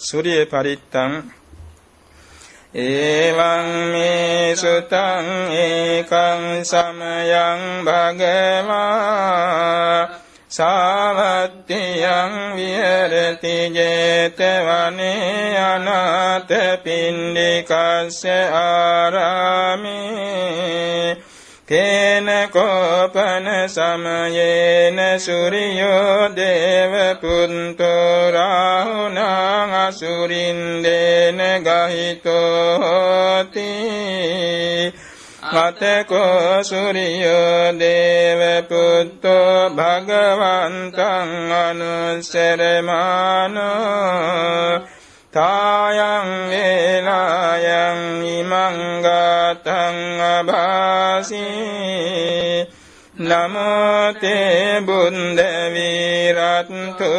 සූර්ය පරිත්තං එවං මේ සුතං ඒකං සමයං භගවා සාවත්තියං විහෙරති 제තවනේ අනාථ පින්ඩිකස්ස ආරාමේ කේන කෝපන සමයේන සූර්යෝ දේව පුන්තෝ රාහුණං අසුරින්දේන ගහිතෝ හෝති. අතකෝ සූර්යෝ දේව පුත්තෝ භගවන්තං අනුස්සරමානෝ තායං වේලායන් ඉමං ගතං අභාසී නමෝ තේ බුන්ද විරත්තු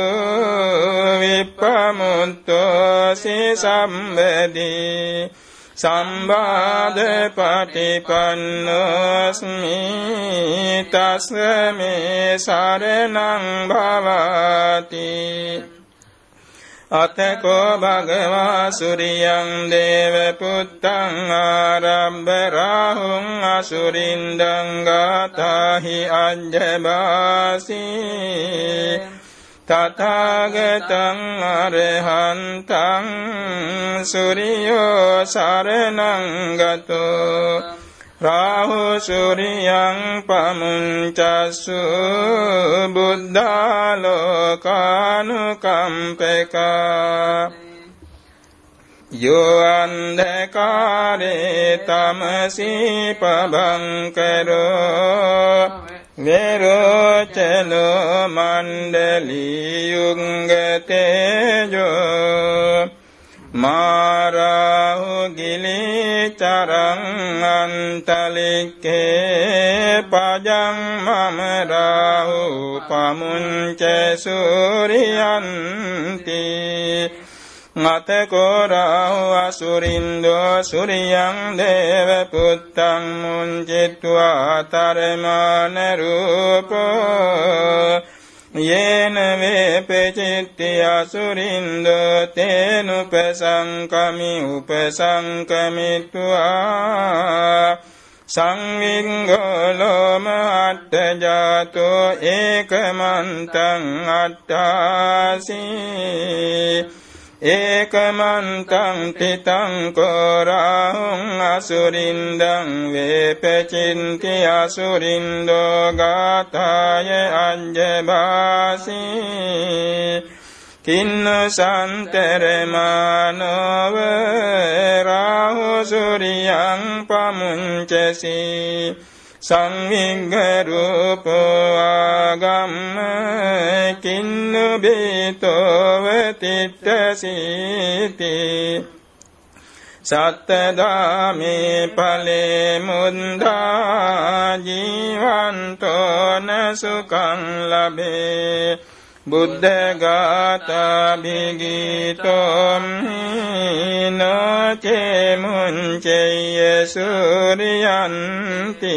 විප්පමුත්තෝ සම්බදී සම්බාධ පටිපන්නෝස්මි තස්මේ සරණං භවති අතකෝ භගවා සුරියං දේව පුත්තං ආරම්භ රාහුං අසුරින්දං ගාතාහි අජ්ජබාසී තථාගතං අරහන්තං සූර්යෝ සරණං ගතෝ රාහු සූර්යං පමුංචස්සු බුද්ධාලෝකානුකම්පකා යෝ අන්ධකාරේ තමසී පබංකරෝ නිරෝචනෝ මණ්ඩලියුංගතේජෝ මාරාහු ගිලි චරං අන්තලික්කේ පජං මම රාහු පමුංච සූරියන්ති මතකෝරාහු අසුරින්දෝ සුරියං දේව පුත්තං මුංචිත්වා තරමාන රූපෝ යේන වේපචිත්ති අසුරින්දෝ තේනුපසංකමි උපසංකමිත්වා සංවිංගලෝම අට්ඨජාතෝ ඒකමන්තං අට්ඨාසී ඒකමන්තං තිතං කෝරාහුං අසුරින්දං වේපචින්ති අසුරින්දෝ ගාථාය අංජබාසී. කින්න සන්තරමානව රාහු සුරියං පමුංචසී. සංවිංග රූපෝ ආගම්ම කින්නු බේතෝව තිට්ඨසීති සත්තදාමේ ඵලේ මුන්දා ජීවන්තෝන සුඛං ලබේ බුද්ධ ගාථා භිගීතොම් නචේ මුංචේය සූරියන්ති